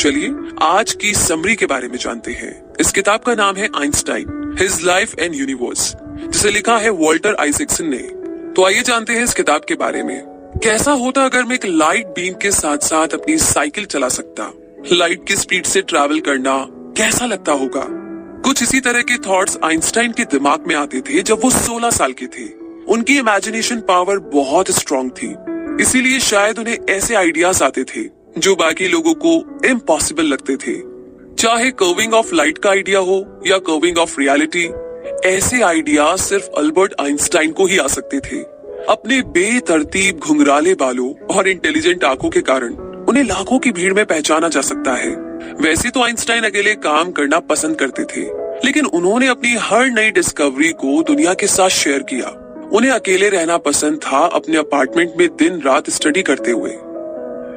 चलिए, आज की समरी के बारे में जानते हैं। इस किताब का नाम है Einstein, his life and universe, जिसे लिखा है वॉल्टर आइसेक्सन ने। तो आइए जानते हैं इस किताब के बारे में। कैसा होता अगर मैं एक लाइट बीम के साथ साथ अपनी साइकिल चला सकता? लाइट की स्पीड से ट्रैवल करना कैसा लगता होगा? कुछ इसी तरह के थॉट्स आइंस्टाइन के दिमाग में आते थे जब वो 16 साल के थे। उनकी इमेजिनेशन पावर बहुत स्ट्रांग थी। इसीलिए शायद उन्हें ऐसे आइडियाज़ आते थे। जो बाकी लोगों को इम्पॉसिबल लगते थे। चाहे कर्विंग ऑफ़ लाइट का आइडिया हो या कर्विंग ऑफ़ रियलिटी ऐसे आइडिया सिर्फ़ अल्बर्ट आइंस्टाइन को ही आ सकते थे। अपने बेतरतीब घुंघराले बालों और इंटेलिजेंट आँखों के कारण उन्हें लाखों की भीड़ में पहचाना जा सकता है। वैसे तो आइंस्टाइन अकेले काम करना पसंद करते थे, लेकिन उन्होंने अपनी हर नई डिस्कवरी को दुनिया के साथ शेयर किया। उन्हें अकेले रहना पसंद था अपने अपार्टमेंट में दिन रात स्टडी करते हुए।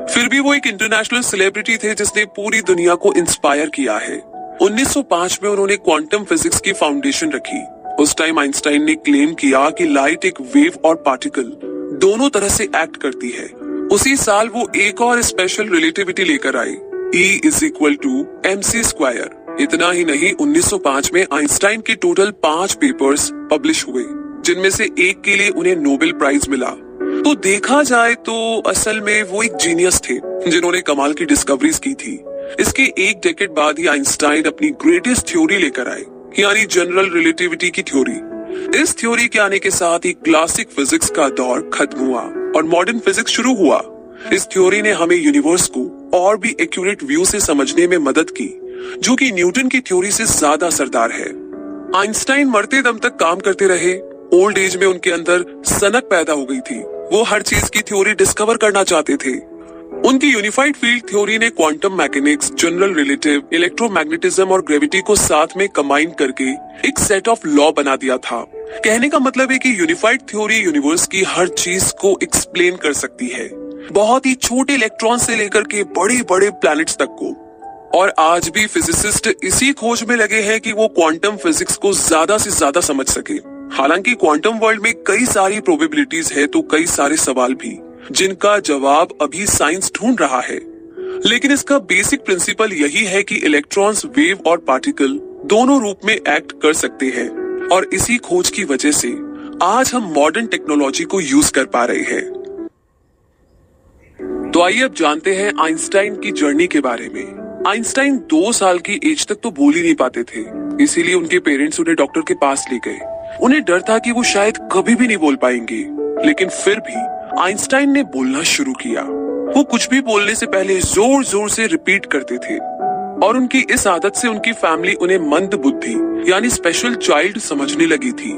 फिर भी वो एक इंटरनेशनल सेलिब्रिटी थे जिसने पूरी दुनिया को इंस्पायर किया है। 1905 में उन्होंने क्वांटम फिजिक्स की फाउंडेशन रखी। उस टाइम आइंस्टाइन ने क्लेम किया कि लाइट एक वेव और पार्टिकल दोनों तरह से एक्ट करती है। उसी साल वो एक और स्पेशल रिलेटिविटी लेकर आई। E is equal to M C square इतना ही नहीं 1905 में आइंस्टाइन के टोटल पाँच पेपर्स पब्लिश हुए, जिनमें से एक के लिए उन्हें नोबेल प्राइज मिला। तो देखा जाए तो असल में वो एक जीनियस थे, जिन्होंने कमाल की डिस्कवरीज की थी। इसके एक डेकेड बाद ही आइंस्टाइन अपनी ग्रेटेस्ट थ्योरी लेकर आए, यानी जनरल रिलेटिविटी की थ्योरी इस थ्योरी के आने के साथ ही क्लासिक फिजिक्स का दौर खत्म हुआ और मॉडर्न फिजिक्स शुरू हुआ। इस थ्योरी ने हमें यूनिवर्स को और भी एक्यूरेट व्यू से समझने में मदद की, जो कि न्यूटन की थ्योरी से ज़्यादा असरदार है। आइंस्टाइन मरते दम तक काम करते रहे ओल्ड एज में उनके अंदर सनक पैदा हो गई थी। वो हर चीज़ की थ्योरी डिस्कवर करना चाहते थे। उनकी यूनिफाइड फ़ील्ड थ्योरी ने quantum mechanics general relative electromagnetism और ग्रेविटी को साथ में कंबाइन करके एक सेट ऑफ़ लॉ बना दिया था। कहने का मतलब है कि यूनिफाइड थ्योरी यूनिवर्स की हर चीज़ को एक्सप्लेन कर सकती है। बहुत ही छोटे इलेक्ट्रॉन से लेकर के बड़े बड़े प्लैनेट्स तक को। और आज भी फिजिसिस्ट इसी खोज में लगे हैं कि वो क्वांटम फिजिक्स को ज़्यादा से ज़्यादा समझ सके। हालाँकि क्वांटम वर्ल्ड में कई सारी प्रोबेबिलिटीज है तो कई सारे सवाल भी, जिनका जवाब अभी साइंस ढूंढ रहा है। लेकिन इसका बेसिक प्रिंसिपल यही है कि इलेक्ट्रॉन्स वेव और पार्टिकल दोनों रूप में एक्ट कर सकते हैं। और इसी खोज की वजह से आज हम मॉडर्न टेक्नोलॉजी को यूज़ कर पा रहे हैं। तो आइए अब जानते हैं आइंस्टाइन की जर्नी के बारे में। आइंस्टाइन दो साल की एज तक तो बोल ही नहीं पाते थे। इसीलिए उनके पेरेंट्स उन्हें डॉक्टर के पास ले गए। उन्हें डर था कि वो शायद कभी भी नहीं बोल पाएँगे। लेकिन फिर भी आइंस्टाइन ने बोलना शुरू किया। वो कुछ भी बोलने से पहले ज़ोर ज़ोर से रिपीट करते थे। और उनकी इस आदत से उनकी फैमिली उन्हें मंद बुद्धि, यानी स्पेशल चाइल्ड समझने लगी थी।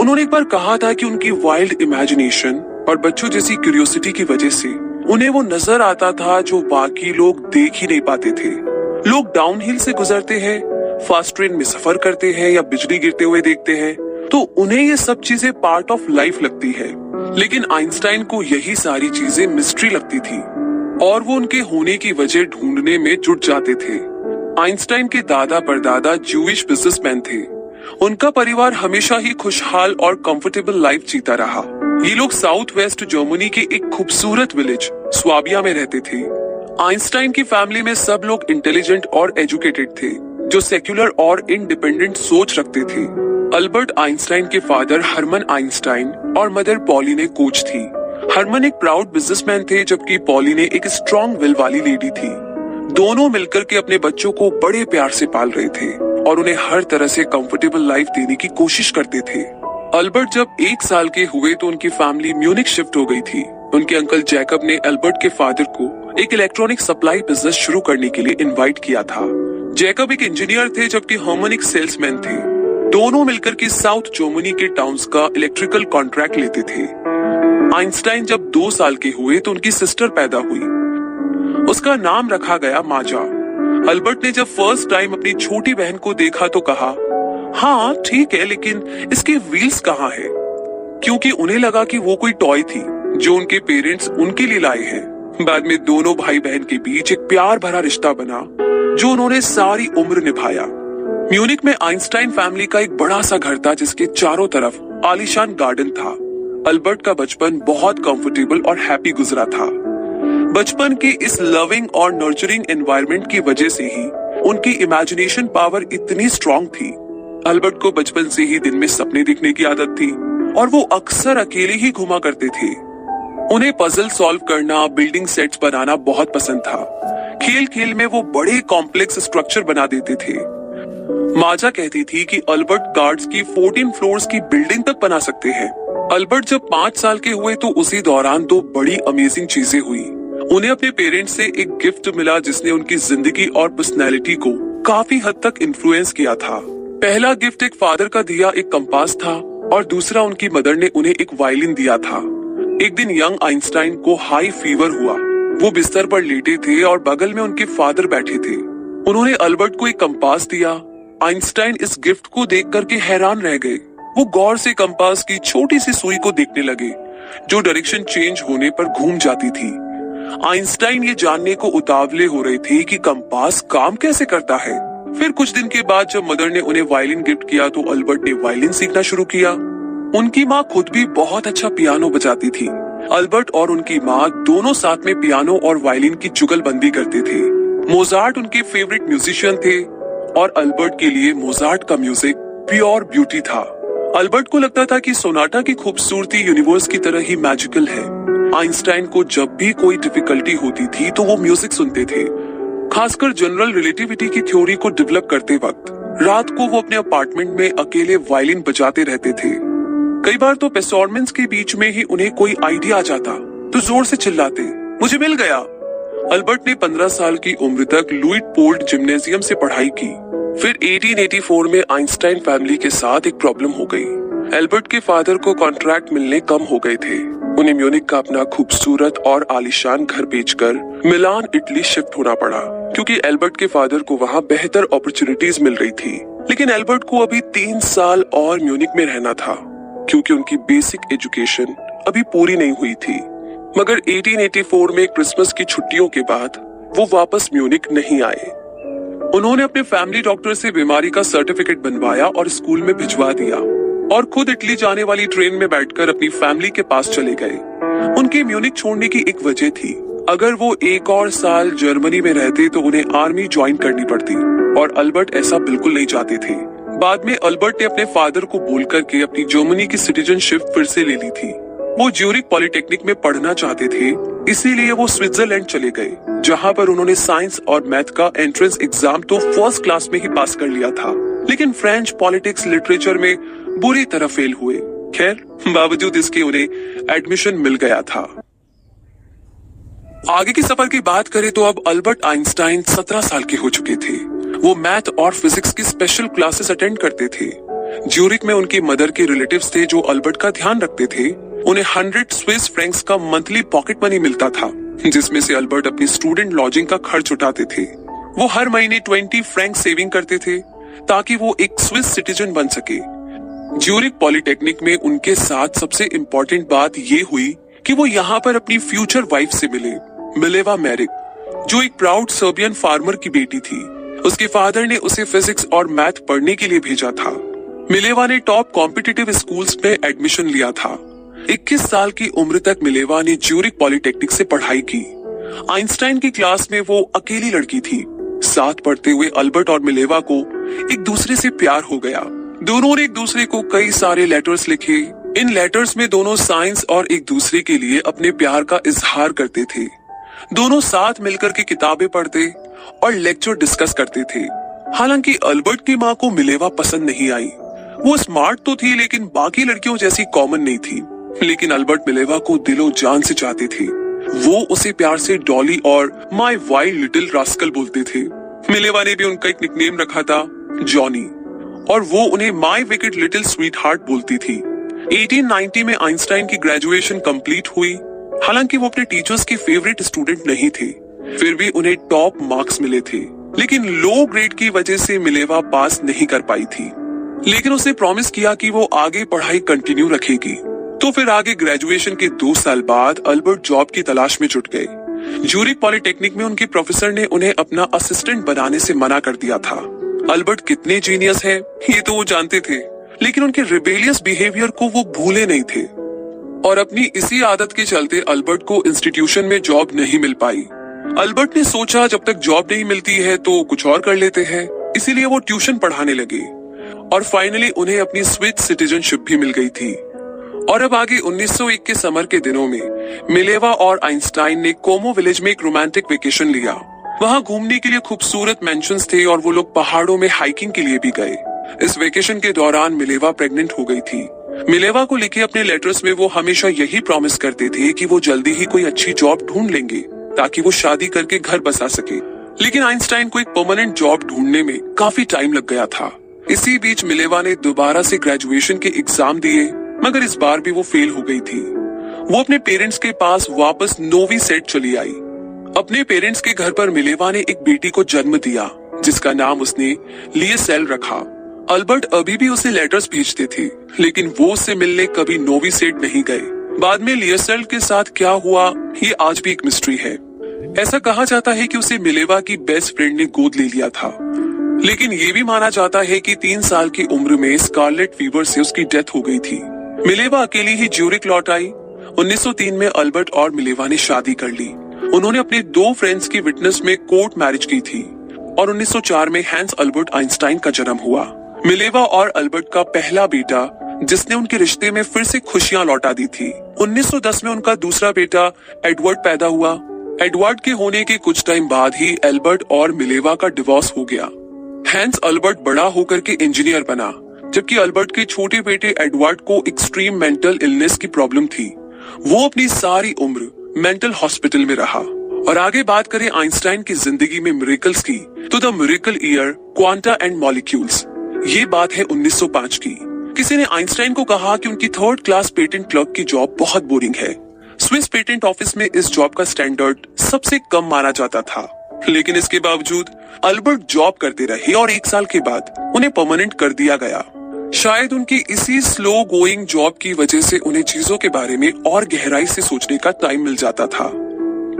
उन्होंने एक बार कहा था कि उनकी वाइल्ड इमेजिनेशन और बच्चों जैसी क्यूरियोसिटी की वजह से उन्हें वो नज़र आता था जो बाकी लोग देख ही नहीं पाते थे। लोग डाउन हिल से गुजरते हैं फास्ट ट्रेन में सफ़र करते हैं या बिजली गिरते हुए देखते हैं। तो उन्हें ये सब चीज़ें पार्ट ऑफ़ लाइफ लगती है। लेकिन आइंस्टाइन को यही सारी चीज़ें मिस्ट्री लगती थी। और वो उनके होने की वजह ढूँढने में जुट जाते थे। आइंस्टाइन के दादा परदादा जूविश बिजनेसमैन थे। उनका परिवार हमेशा ही खुशहाल और कंफर्टेबल लाइफ जीता रहा। ये लोग साउथ वेस्ट जर्मनी के एक खूबसूरत विलेज स्वाबिया में रहते थे। आइंस्टाइन की फैमिली में सब लोग इंटेलिजेंट और एजुकेटेड थे। जो सेक्युलर और इंडिपेंडेंट सोच रखते थे। अल्बर्ट आइंस्टाइन के फादर हरमन आइंस्टाइन और मदर पॉलिने कोच थी। हरमन एक प्राउड बिजनेसमैन थे, जबकि पॉलिने एक स्ट्रॉन्ग विल वाली लेडी थी। दोनों मिलकर के अपने बच्चों को बड़े प्यार से पाल रहे थे और उन्हें हर तरह से कंफर्टेबल लाइफ देने की कोशिश करते थे। अल्बर्ट जब एक साल के हुए तो उनकी फैमिली म्यूनिक शिफ्ट हो गई थी। उनके अंकल जैकब ने अल्बर्ट के फादर को एक इलेक्ट्रॉनिक सप्लाई बिज़नेस शुरू करने के लिए इनवाइट किया था। जैकब एक इंजीनियर थे, जबकि हॉमन एक सेल्समैन थे। दोनों मिलकर के साउथ जर्मनी के टाउन्स का इलेक्ट्रिकल कॉन्ट्रैक्ट लेते थे। आइंस्टाइन जब दो साल के हुए तो उनकी सिस्टर पैदा हुई। उसका नाम रखा गया माजा। अल्बर्ट ने जब फ़र्स्ट टाइम अपनी छोटी बहन को देखा तो कहा हाँ ठीक है, लेकिन इसके व्हील्स कहाँ है? क्योंकि उन्हें लगा कि वो कोई टॉय थी, जो उनके पेरेंट्स उनके लिए लाए हैं। बाद में दोनों भाई बहन के बीच एक प्यार भरा रिश्ता बना। जो उन्होंने सारी उम्र निभाया। म्यूनिक में आइंस्टाइन फैमिली का एक बड़ा सा घर था, जिसके चारों तरफ़ आलिशान गार्डन था। अल्बर्ट का बचपन बहुत कंफर्टेबल और हैप्पी गुजरा था। बचपन के इस लविंग और नर्चरिंग एनवायरनमेंट की वजह से ही उनकी इमेजिनेशन पावर इतनी स्ट्रांग थी। अल्बर्ट को बचपन से ही दिन में सपने देखने की आदत थी और वो अक्सर अकेले ही घुमा करते थे। उन्हें पजल सॉल्व करना बिल्डिंग सेट्स बनाना बहुत पसंद था। खेल खेल में वो बड़े कॉम्प्लेक्स स्ट्रक्चर बना देते थे। माजा कहती थी कि अल्बर्ट गार्ड्स की 14 फ्लोर्स की बिल्डिंग तक बना सकते हैं। अल्बर्ट जब पाँच साल के हुए तो उसी दौरान दो बड़ी अमेजिंग चीज़ें हुई। उन्हें अपने पेरेंट्स से एक गिफ्ट मिला जिसने उनकी ज़िंदगी और पर्सनैलिटी को काफ़ी हद तक इन्फ्लुएंस किया था। पहला गिफ्ट एक फादर का दिया एक कंपास था और दूसरा उनकी मदर ने उन्हें एक वायलिन दिया था। एक दिन यंग आइंस्टाइन को हाई फीवर हुआ। वो बिस्तर पर लेटे थे और बगल में उनके फादर बैठे थे। उन्होंने अल्बर्ट को एक कंपास दिया। आइंस्टाइन इस गिफ्ट को देख करके हैरान रह गए वो गौर से कंपास की छोटी सी सुई को देखने लगे, जो डायरेक्शन चेंज होने पर घूम जाती थी। आइंस्टाइन ये जानने को उतावले हो रहे थे कि कंपास काम कैसे करता है। फिर कुछ दिन के बाद जब मदर ने उन्हें वायलिन गिफ्ट किया तो अल्बर्ट ने वायलिन सीखना शुरू किया। उनकी माँ खुद भी बहुत अच्छा पियानो बजाती थी। अल्बर्ट और उनकी माँ दोनों साथ में पियानो और वायलिन की जुगलबंदी करते थे। मोजार्ट उनके फेवरेट म्यूजिशियन थे और अल्बर्ट के लिए मोजार्ट का म्यूज़िक प्योर ब्यूटी था। अल्बर्ट को लगता था कि सोनाटा की खूबसूरती यूनिवर्स की तरह ही मैजिकल है। आइंस्टाइन को जब भी कोई डिफिकल्टी होती थी तो वो म्यूज़िक सुनते थे। खासकर जनरल रिलेटिविटी की थ्योरी को डेवलप करते वक्त। रात को वो अपने अपार्टमेंट में अकेले वायलिन बजाते रहते थे। कई बार तो पेसोरमेंट्स के बीच में ही उन्हें कोई आइडिया आ जाता तो ज़ोर से चिल्लाते, मुझे मिल गया। अल्बर्ट ने 15 साल की उम्र तक लुइट पोल्ट जिम्नेजियम से पढ़ाई की। फिर 1884 में आइंस्टाइन फैमिली के साथ एक प्रॉब्लम हो गई। एल्बर्ट के फादर को कॉन्ट्रैक्ट मिलने कम हो गए थे। उन्हें म्यूनिक का अपना खूबसूरत और आलिशान घर बेचकर मिलान, इटली शिफ्ट होना पड़ा, क्योंकि एल्बर्ट के फादर को वहाँ बेहतर अपॉर्चुनिटीज़ मिल रही थी। लेकिन एल्बर्ट को अभी तीन साल और म्यूनिक में रहना था। क्योंकि उनकी बेसिक एजुकेशन अभी पूरी नहीं हुई थी। मगर 1884 में क्रिसमस की छुट्टियों के बाद वो वापस म्यूनिक नहीं आए। उन्होंने अपने फैमिली डॉक्टर से बीमारी का सर्टिफिकेट बनवाया और स्कूल में भिजवा दिया और खुद इटली जाने वाली ट्रेन में बैठकर अपनी फैमिली के पास चले गए। उनके म्यूनिक छोड़ने की एक वजह थी। अगर वो एक और साल जर्मनी में रहते तो उन्हें आर्मी ज्वाइन करनी पड़ती और अल्बर्ट ऐसा बिल्कुल नहीं चाहते थे। बाद में अल्बर्ट ने अपने फादर को बोल करके अपनी जर्मनी की सिटीजनशिप फिर से ले ली थी। वो ज्यूरिक पॉलिटेक्निक में पढ़ना चाहते थे, इसीलिए वो स्विट्जरलैंड चले गए, जहाँ पर उन्होंने साइंस और मैथ का एंट्रेंस एग्ज़ाम तो फ़र्स्ट क्लास में ही पास कर लिया था। लेकिन फ्रेंच पॉलिटिक्स लिटरेचर में बुरी तरह फेल हुए। खैर, बावजूद इसके उन्हें एडमिशन मिल गया था। आगे के सफ़र की बात करें तो अब अल्बर्ट आइंस्टाइन 17 साल के हो चुके थे। वो मैथ और फिजिक्स की स्पेशल क्लासेस अटेंड करते थे। ज्यूरिक में उनकी मदर के रिलेटिव्स थे जो अल्बर्ट का ध्यान रखते थे। उन्हें हंड्रेड स्विस फ्रैंक्स का मंथली पॉकेट मनी मिलता था, जिसमें से अल्बर्ट अपनी स्टूडेंट लॉजिंग का खर्च उठाते थे। वो हर महीने ट्वेंटी फ्रैंक सेविंग करते थे, ताकि वो एक स्विस सिटीजन बन सके। ज्यूरिक पॉलिटेक्निक में उनके साथ सबसे इम्पोर्टेंट बात ये हुई कि वो यहाँ पर अपनी फ्यूचर वाइफ से मिले, मिलेवा मैरिक, जो एक प्राउड सर्बियन फार्मर की बेटी थी। उसके फादर ने उसे फिजिक्स और मैथ पढ़ने के लिए भेजा था। मिलेवा ने टॉप कॉम्पिटिटिव स्कूल्स में एडमिशन लिया था। 21 साल की उम्र तक मिलेवा ने ज्यूरिक पॉलिटेक्निक से पढ़ाई की। आइंस्टाइन की क्लास में वो अकेली लड़की थी। साथ पढ़ते हुए अल्बर्ट और मिलेवा को एक दूसरे से प्यार हो गया। दोनों ने एक दूसरे को कई सारे लेटर्स लिखे। इन लेटर्स में दोनों साइंस और एक दूसरे के लिए अपने प्यार का इजहार करते थे। दोनों साथ मिलकर के किताबें पढ़ते। और लेक्चर डिस्कस करते थे। हालाँकि अल्बर्ट की माँ को मिलेवा पसंद नहीं आई। वो स्मार्ट तो थी, लेकिन बाकी लड़कियों जैसी कॉमन नहीं थी। लेकिन अल्बर्ट मिलेवा को दिलो जान से चाहते थे। वो उसे प्यार से डॉली और माई वाइल्ड लिटिल रास्कल बोलते थे। मिलेवा ने भी उनका एक निकनेम रखा था, जॉनी। और वो उन्हें my wicked little sweetheart बोलती थी। 1890 में आइंस्टाइन की ग्रेजुएशन कंप्लीट हुई। हालाँकि वो अपने टीचर्स के फेवरेट स्टूडेंट नहीं थे। फिर भी उन्हें टॉप मार्क्स मिले थे। लेकिन लो ग्रेड की वजह से मिलेवा पास नहीं कर पाई थी। लेकिन उसने प्रॉमिस किया कि वो आगे पढ़ाई कंटिन्यू रखेगी। तो फिर आगे ग्रेजुएशन के दो साल बाद अल्बर्ट जॉब की तलाश में जुट गए। जूरिक पॉलिटेक्निक में उनके प्रोफेसर ने उन्हें अपना असिस्टेंट बनाने से मना कर दिया था। अल्बर्ट कितने जीनियस है, ये तो वो जानते थे। लेकिन उनके रिबेलियस बिहेवियर को वो भूले नहीं थे। और अपनी इसी आदत के चलते अल्बर्ट को इंस्टीट्यूशन में जॉब नहीं मिल पाई। अल्बर्ट ने सोचा, जब तक जॉब नहीं मिलती है तो कुछ और कर लेते हैं। इसीलिए वो ट्यूशन पढ़ाने लगे। और फाइनली उन्हें अपनी स्विच सिटीजनशिप भी मिल गई थी। और अब आगे 1901 के समर के दिनों में, मिलेवा और आइंस्टाइन ने कोमो विलेज में एक रोमांटिक वेकेशन लिया। वहाँ घूमने के लिए खूबसूरत मेंशन थे और वो लोग पहाड़ों में हाइकिंग के लिए भी गए। इस वेकेशन के दौरान मिलेवा प्रेग्नेंट हो गई थी। मिलेवा को लिखे अपने लेटर्स में वो हमेशा यही प्रॉमिस करते थे कि वो जल्दी ही कोई अच्छी जॉब ढूंढ लेंगे। ताकि वो शादी करके घर बसा सके। लेकिन आइंस्टाइन को एक परमानेंट जॉब ढूँढने में काफ़ी टाइम लग गया था। इसी बीच मिलेवा ने दोबारा से ग्रेजुएशन के एग्ज़ाम दिए, मगर इस बार भी वो फेल हो गई थी। वो अपने पेरेंट्स के पास वापस नोवी सेट चली आई। अपने पेरेंट्स के घर पर मिलेवा ने एक बेटी को जन्म दिया, जिसका नाम उसने लिए सेल रखा। अल्बर्ट अभी भी उसे लेटर्स भेजते थे, लेकिन वो उससे मिलने कभी नोवी सेट नहीं गए। बाद में लियसेल के साथ क्या हुआ, ये आज भी एक मिस्ट्री है। ऐसा कहा जाता है कि उसे मिलेवा की बेस्ट फ्रेंड ने गोद ले लिया था। लेकिन ये भी माना जाता है कि तीन साल की उम्र में स्कारलेट फीवर से उसकी डेथ हो गई थी। मिलेवा अकेली ही ज्यूरिक लौट आई। 1903 में अल्बर्ट और मिलेवा ने शादी कर ली। उन्होंने अपने दो फ्रेंड्स की विटनेस में कोर्ट मैरिज की थी और 1904 में हैंस अल्बर्ट आइंस्टाइन का जन्म हुआ। मिलेवा और अल्बर्ट का पहला बेटा, जिसने उनके रिश्ते में फिर से खुशियाँ लौटा दी थी। 1910 में उनका दूसरा बेटा एडवर्ड पैदा हुआ। एडवर्ड के होने के कुछ टाइम बाद ही एल्बर्ट और मिलेवा का डिवोर्स हो गया। हैंस अल्बर्ट बड़ा होकर के इंजीनियर बना, जबकि अल्बर्ट के छोटे बेटे एडवर्ड को एक्सट्रीम मेंटल इलनेस की प्रॉब्लम थी। वो अपनी सारी उम्र मेंटल हॉस्पिटल में रहा। और आगे बात करें आइंस्टाइन की ज़िंदगी में मिरेकल्स की तो the miracle year quanta and molecules ये बात है 1905 की। किसी ने आइंस्टाइन को कहा कि उनकी थर्ड क्लास पेटेंट क्लर्क की जॉब बहुत बोरिंग है। स्विस पेटेंट ऑफ़िस में इस जॉब का स्टैंडर्ड सबसे कम माना जाता था। लेकिन इसके बावजूद अल्बर्ट जॉब करते रहे और एक साल के बाद उन्हें परमानेंट कर दिया गया। शायद उनकी इसी स्लो गोइंग जॉब की वजह से उन्हें चीज़ों के बारे में और गहराई से सोचने का टाइम मिल जाता था।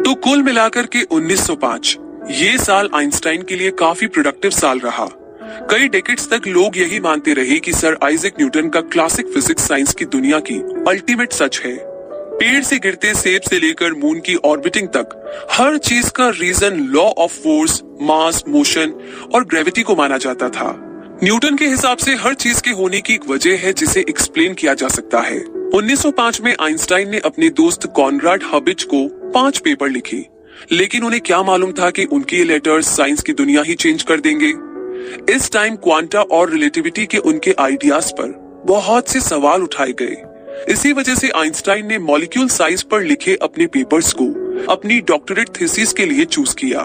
तो कुल मिलाकर के 1905 ये साल आइंस्टाइन के लिए काफ़ी प्रोडक्टिव साल रहा। कई डेकेट्स तक लोग यही मानते रहे कि सर आइजक न्यूटन का क्लासिक फिजिक्स साइंस की दुनिया की अल्टीमेट सच है। पेड़ से गिरते सेब से लेकर मून की ऑर्बिटिंग तक, हर चीज़ का reason law of force mass motion और ग्रेविटी को माना जाता था। न्यूटन के हिसाब से हर चीज़ के होने की एक वजह है जिसे एक्सप्लेन किया जा सकता है। 1905 में आइंस्टाइन ने अपने दोस्त कॉनराड हबिच को पाँच पेपर लिखे, लेकिन उन्हें क्या मालूम था कि उनके ये लेटर्स साइंस की दुनिया ही चेंज कर देंगे? इस टाइम क्वांटा और रिलेटिविटी के उनके आइडियाज़ पर बहुत से सवाल उठाए गए। इसी वजह से आइंस्टाइन ने मॉलिक्यूल साइज़ पर लिखे अपने पेपर्स को अपनी डॉक्टरेट थीसिस के लिए चूज़ किया।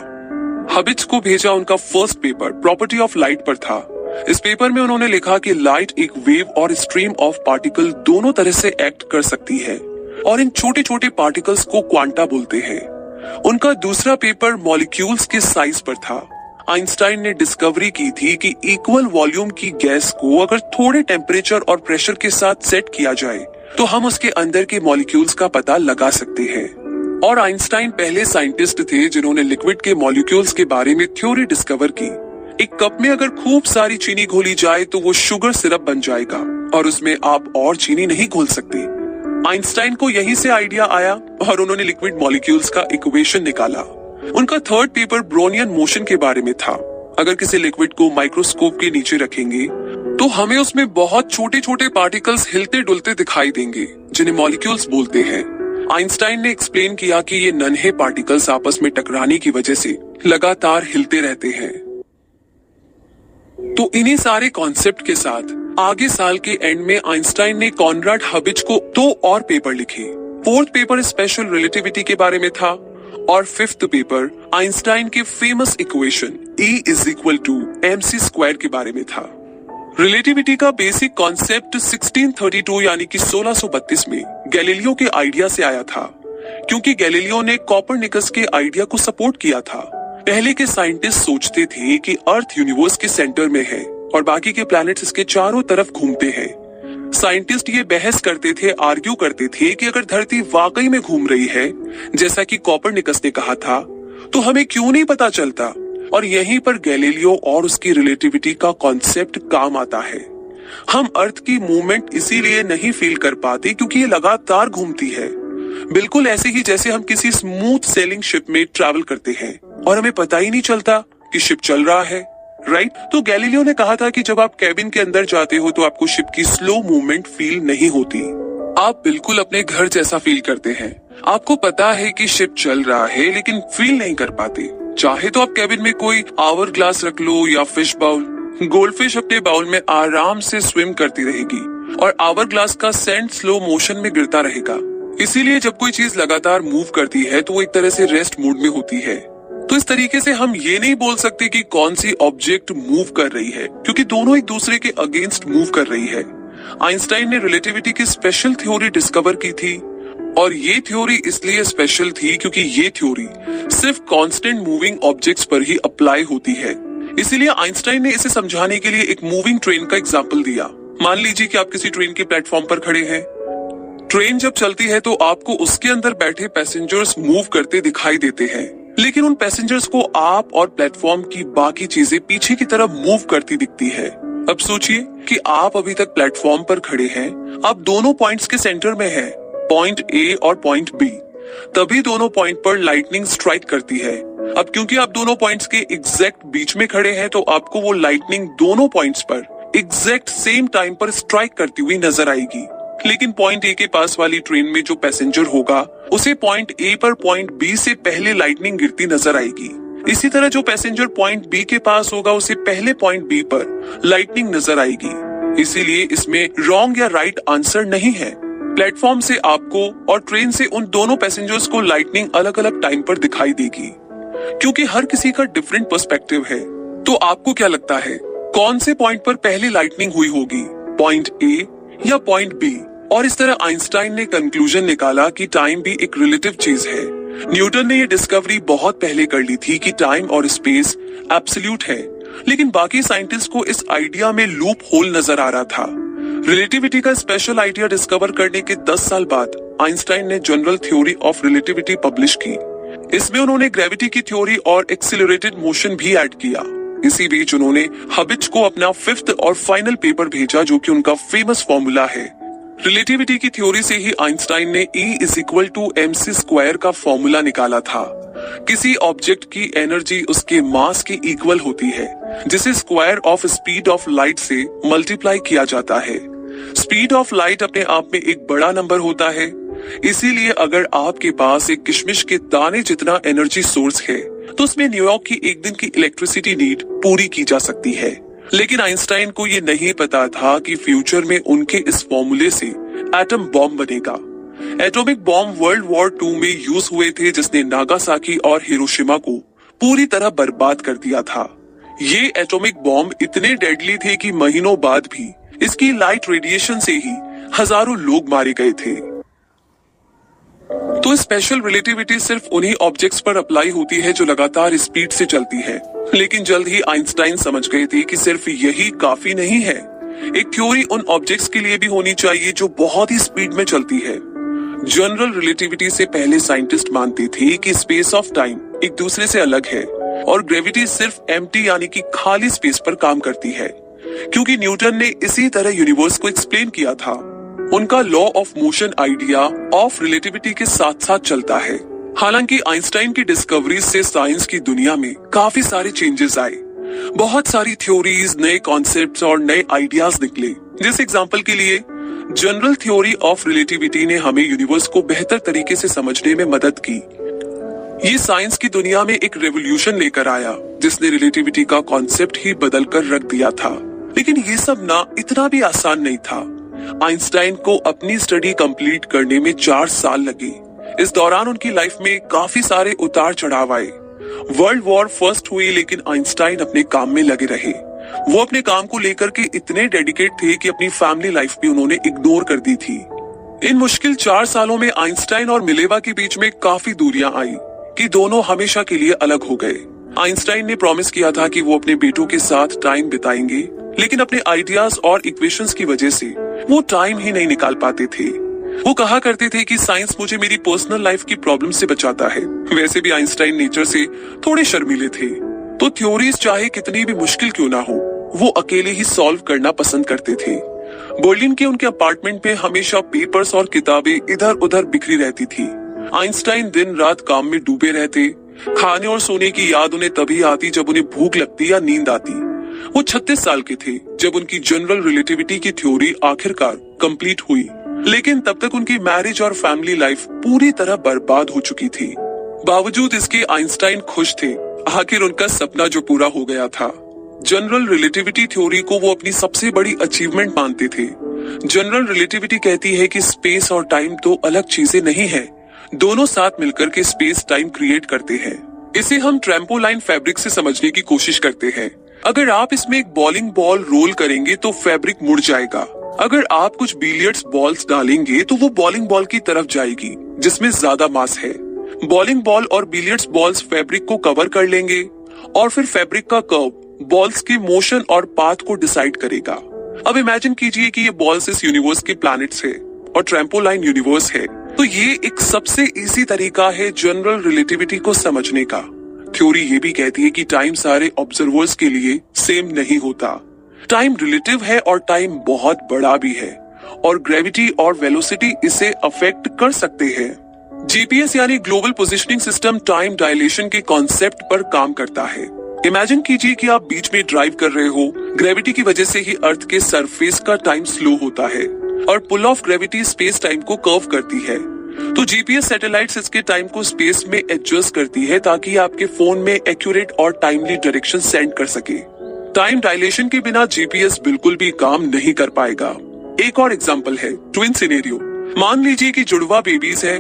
हबिट्स को भेजा उनका first paper property of light पर था। इस पेपर में उन्होंने लिखा कि लाइट एक वेव और स्ट्रीम ऑफ़ पार्टिकल दोनों तरह से एक्ट कर सकती है, और इन छोटे छोटे पार्टिकल्स को क्वांटा बोलते हैं। उनका दूसरा पेपर मॉलिक्यूल्स के साइज़ पर था। आइंस्टाइन ने डिस्कवरी की थी कि इक्वल वॉल्यूम की गैस को अगर थोड़े टेम्परेचर और प्रेशर के साथ सेट किया जाए तो हम उसके अंदर के मॉलिक्यूल्स का पता लगा सकते हैं। और आइंस्टाइन पहले साइंटिस्ट थे जिन्होंने लिक्विड के मॉलिक्यूल्स के बारे में थ्योरी डिस्कवर की। एक कप में अगर खूब सारी चीनी घोली जाए तो वो शुगर सिरप बन जाएगा, और उसमें आप और चीनी नहीं घोल सकते। आइंस्टाइन को यहीं से आइडिया आया, और उन्होंने लिक्विड मॉलिक्यूल्स का इक्वेशन निकाला। उनका थर्ड पेपर ब्रोनियन मोशन के बारे में था। अगर किसी लिक्विड को माइक्रोस्कोप के नीचे रखेंगे तो हमें उसमें बहुत छोटे छोटे पार्टिकल्स हिलते डुलते दिखाई देंगे, जिन्हें मॉलिक्यूल्स बोलते हैं। आइंस्टाइन ने एक्सप्लेन किया कि ये नन्हे पार्टिकल्स आपस में टकराने की वजह से लगातार हिलते रहते हैं। तो इन्हीं सारे कॉन्सेप्ट के साथ, आगे साल के एंड में आइंस्टाइन ने कॉनराड हबिज को दो और पेपर लिखे। फोर्थ पेपर स्पेशल रिलेटिविटी के बारे में था, और फिफ्थ पेपर आइंस्टाइन के famous equation E is equal to M C square के बारे में था। रिलेटिविटी का बेसिक कॉन्सेप्ट 1632 यानी कि 1632 में गैलीलियो के आइडिया से आया था। क्योंकि गैलीलियो ने कॉपरनिकस के आइडिया को सपोर्ट किया था। पहले के साइंटिस्ट सोचते थे कि अर्थ यूनिवर्स के सेंटर में है और बाकी के प्लैनेट्स इसके चारों तरफ़ घूमते हैं। साइंटिस्ट ये बहस करते थे आर्ग्यू करते थे कि अगर धरती वाकई में घूम रही है, जैसा कि कॉपर निकस ने कहा था तो हमें क्यों नहीं पता चलता? और यहीं पर गैलीलियो और उसकी रिलेटिविटी का कॉन्सेप्ट काम आता है। हम अर्थ की मूवमेंट इसीलिए नहीं फील कर पाते क्योंकि ये लगातार घूमती है। बिल्कुल ऐसे ही जैसे हम किसी स्मूथ सेलिंग शिप में ट्रैवल करते हैं। और हमें पता ही नहीं चलता कि शिप चल रहा है राइट तो गैलीलियो ने कहा था कि जब आप कैबिन के अंदर जाते हो तो आपको शिप की स्लो मूवमेंट फील नहीं होती। आप बिल्कुल अपने घर जैसा फील करते हैं। आपको पता है कि शिप चल रहा है लेकिन फील नहीं कर पाते। चाहे तो आप कैबिन में कोई आवर ग्लास रख लो या फ़िश बाउल गोल्ड फ़िश अपने बाउल में आराम से स्विम करती रहेगी और आवर ग्लास का सेंट स्लो मोशन में गिरता रहेगा। इसीलिए जब कोई चीज़ लगातार मूव करती है तो वो एक तरह से रेस्ट मूड में होती है। तो इस तरीके से हम ये नहीं बोल सकते कि कौन सी ऑब्जेक्ट मूव कर रही है, क्योंकि दोनों एक दूसरे के अगेंस्ट मूव कर रही है। आइंस्टाइन ने रिलेटिविटी की स्पेशल थ्योरी डिस्कवर की थी और ये थ्योरी इसलिए स्पेशल थी क्योंकि ये थ्योरी सिर्फ़ कांस्टेंट मूविंग ऑब्जेक्ट्स पर ही अप्लाई होती है। इसीलिए आइंस्टाइन ने इसे समझाने के लिए एक मूविंग ट्रेन का एग्ज़ाम्पल दिया। मान लीजिए कि आप किसी ट्रेन के प्लेटफॉर्म पर खड़े हैं। ट्रेन जब चलती है तो आपको उसके अंदर बैठे पैसेंजर्स मूव करते दिखाई देते हैं। लेकिन उन पैसेंजर्स को आप और प्लेटफॉर्म की बाकी चीज़ें पीछे की तरफ़ मूव करती दिखती है। अब सोचिए कि आप अभी तक प्लेटफॉर्म पर खड़े हैं। आप दोनों पॉइंट्स के सेंटर में हैं, पॉइंट ए और पॉइंट बी। तभी दोनों पॉइंट पर लाइटनिंग स्ट्राइक करती है। अब क्योंकि आप दोनों पॉइंट्स के एग्जैक्ट बीच में खड़े हैं तो आपको वो लाइटनिंग दोनों पॉइंट्स पर एग्जैक्ट सेम टाइम पर स्ट्राइक करती हुई नज़र आएगी। लेकिन पॉइंट ए के पास वाली ट्रेन में जो पैसेंजर होगा, उसे पॉइंट ए पर पॉइंट बी से पहले लाइटनिंग गिरती नज़र आएगी। इसी तरह जो पैसेंजर पॉइंट बी के पास होगा, उसे पहले पॉइंट बी पर लाइटनिंग नज़र आएगी। इसीलिए इसमें रॉन्ग या राइट आंसर नहीं है। प्लेटफॉर्म से आपको और ट्रेन से उन दोनों पैसेंजर्स को लाइटनिंग अलग अलग टाइम पर दिखाई देगी। क्योंकि हर किसी का डिफरेंट पर्सपेक्टिव है। तो आपको क्या लगता है, कौन से पॉइंट पर पहले लाइटनिंग हुई होगी? पॉइंट ए या पॉइंट बी और इस तरह आइंस्टाइन ने कंक्लूजन निकाला कि टाइम भी एक रिलेटिव चीज़ है। न्यूटन ने ये डिस्कवरी बहुत पहले कर ली थी कि टाइम और स्पेस एब्सोल्यूट है। लेकिन बाकी साइंटिस्ट को इस आइडिया में लूप होल नज़र आ रहा था। रिलेटिविटी का स्पेशल आइडिया डिस्कवर करने के 10 साल बाद आइंस्टाइन ने general theory of relativity publish की। इसमें उन्होंने ग्रेविटी की थ्योरी और एक्सिलरेटेड मोशन भी ऐड किया। इसी बीच उन्होंने हबिच को अपना फिफ्थ और फाइनल पेपर भेजा, जो कि उनका फ़ेमस फॉर्मूला है। रिलेटिविटी की थ्योरी से ही आइंस्टाइन ने E is equal to M C square का फॉर्मूला निकाला था। किसी ऑब्जेक्ट की एनर्जी उसके मास के इक्वल होती है, जिसे square of speed of light से मल्टीप्लाई किया जाता है। स्पीड ऑफ़ लाइट अपने आप में एक बड़ा नंबर होता है। इसीलिए अगर आपके पास एक किशमिश के दाने जितना एनर्जी सोर्स है तो उसमें न्यूयॉर्क की एक दिन की इलेक्ट्रिसिटी नीड पूरी की जा सकती है। लेकिन आइंस्टाइन को ये नहीं पता था कि फ्यूचर में उनके इस फॉर्मूले से एटम बॉम्ब बनेगा। Atomic bomb world war two में यूज़ हुए थे, जिसने नागासाकी और हिरोशिमा को पूरी तरह बर्बाद कर दिया था। ये एटॉमिक बॉम्ब इतने डेडली थे कि महीनों बाद भी इसकी लाइट रेडिएशन से ही हज़ारों लोग मारे गए थे। तो स्पेशल रिलेटिविटी सिर्फ़ उन्हीं ऑब्जेक्ट्स पर अप्लाई होती है जो लगातार स्पीड से चलती है। लेकिन जल्द ही आइंस्टाइन समझ गए थे कि सिर्फ़ यही काफ़ी नहीं है। एक थ्योरी उन ऑब्जेक्ट्स के लिए भी होनी चाहिए जो बहुत ही स्पीड में चलती है। जनरल रिलेटिविटी से पहले साइंटिस्ट मानते थे कि स्पेस ऑफ़ टाइम एक दूसरे से अलग है और ग्रेविटी सिर्फ़ एम यानी कि खाली स्पेस पर काम करती है। क्योंकि न्यूटन ने इसी तरह यूनिवर्स को एक्सप्लेन किया था। उनका law of motion idea of relativity के साथ साथ चलता है। हालाँकि आइंस्टाइन की डिस्कवरी से साइंस की दुनिया में काफ़ी सारे चेंजेस आए। बहुत सारी थ्योरीज नए कॉन्सेप्ट्स और नए आइडियाज़ निकले। जिस एग्ज़ाम्पल के लिए जनरल थ्योरी ऑफ़ रिलेटिविटी ने हमें यूनिवर्स को बेहतर तरीके से समझने में मदद की। ये साइंस की दुनिया में एक रेवोल्यूशन लेकर आया, जिसने रिलेटिविटी का कॉन्सेप्ट ही बदल कर रख दिया था। लेकिन ये सब ना इतना भी आसान नहीं था। आइंस्टाइन को अपनी स्टडी कंप्लीट करने में चार साल लगे। इस दौरान उनकी लाइफ में काफ़ी सारे उतार चढ़ाव आए। वर्ल्ड वॉर फ़र्स्ट हुई, लेकिन आइंस्टाइन अपने काम में लगे रहे। वो अपने काम को लेकर के इतने डेडिकेट थे कि अपनी फैमिली लाइफ भी उन्होंने इग्नोर कर दी थी। इन मुश्किल चार सालों में आइंस्टाइन और मिलेवा के बीच में काफ़ी दूरियाँ आई कि दोनों हमेशा के लिए अलग हो गए। आइंस्टाइन ने प्रॉमिस किया था कि वो अपने बेटों के साथ टाइम बिताएँगे, लेकिन अपने आइडियाज़ और इक्वेशंस की वजह से वो टाइम ही नहीं निकाल पाते थे। वो कहा करते थे कि साइंस मुझे मेरी पर्सनल लाइफ की प्रॉब्लम से बचाता है। वैसे भी आइंस्टाइन नेचर से थोड़े शर्मीले थे। तो थ्योरीज चाहे कितनी भी मुश्किल क्यों ना हो, वो अकेले ही सॉल्व करना पसंद करते थे। बर्लिन के उनके अपार्टमेंट में हमेशा पेपर्स और किताबें इधर उधर बिखरी रहती थी। आइंस्टाइन दिन रात काम में डूबे रहते, खाने और सोने की याद उन्हें तभी आती जब उन्हें भूख लगती या नींद आती। वो 36 साल के थे, जब उनकी जनरल रिलेटिविटी की थ्योरी आखिरकार कंप्लीट हुई। लेकिन तब तक उनकी मैरिज और फैमिली लाइफ पूरी तरह बर्बाद हो चुकी थी। बावजूद इसके आइंस्टाइन खुश थे आखिर उनका सपना जो पूरा हो गया था, जनरल रिलेटिविटी थ्योरी को वो अपनी सबसे बड़ी अचीवमेंट मानते थे। जनरल रिलेटिविटी कहती है कि स्पेस और टाइम तो अलग चीज़ें नहीं है, दोनों साथ मिलकर के स्पेस टाइम क्रिएट करते हैं। इसे हम ट्रेम्पोलाइन फैब्रिक से समझने की कोशिश करते हैं। अगर आप इसमें एक बॉलिंग बॉल रोल करेंगे तो फैब्रिक मुड़ जाएगा। अगर आप कुछ बिलियर्ड्स बॉल्स डालेंगे तो वो बॉलिंग बॉल की तरफ़ जाएगी, जिसमें ज़्यादा मास है। बॉलिंग बॉल और बिलियर्ड्स बॉल्स फैब्रिक को कवर कर लेंगे और फिर फैब्रिक का कर्व बॉल्स के मोशन और पाथ को डिसाइड करेगा। अब इमेजिन कीजिए कि ये बॉल्स इस यूनिवर्स के प्लैनेट्स है और ट्रेम्पोलाइन यूनिवर्स है। तो ये एक सबसे इजी तरीका है जनरल रिलेटिविटी को समझने का। थ्योरी ये भी कहती है कि टाइम सारे ऑब्जर्वर्स के लिए सेम नहीं होता। टाइम रिलेटिव है और टाइम बहुत बड़ा भी है और ग्रेविटी और वेलोसिटी इसे अफेक्ट कर सकते हैं। जीपीएस यानी global positioning system time dilation के कॉन्सेप्ट पर काम करता है। इमेजिन कीजिए कि आप बीच में ड्राइव कर रहे हो। ग्रेविटी की वजह से ही अर्थ के सरफेस का टाइम स्लो होता है और pull of gravity space time को कर्व करती है। तो जीपीएस सैटेलाइट्स इसके टाइम को स्पेस में एडजस्ट करती है ताकि आपके फ़ोन में एक्यूरेट और टाइमली डायरेक्शन सेंड कर सके। टाइम डायलेशन के बिना जीपीएस बिल्कुल भी काम नहीं कर पाएगा। एक और एग्ज़ाम्पल है ट्विन सिनेरियो मान लीजिए कि जुड़वा बेबीज है।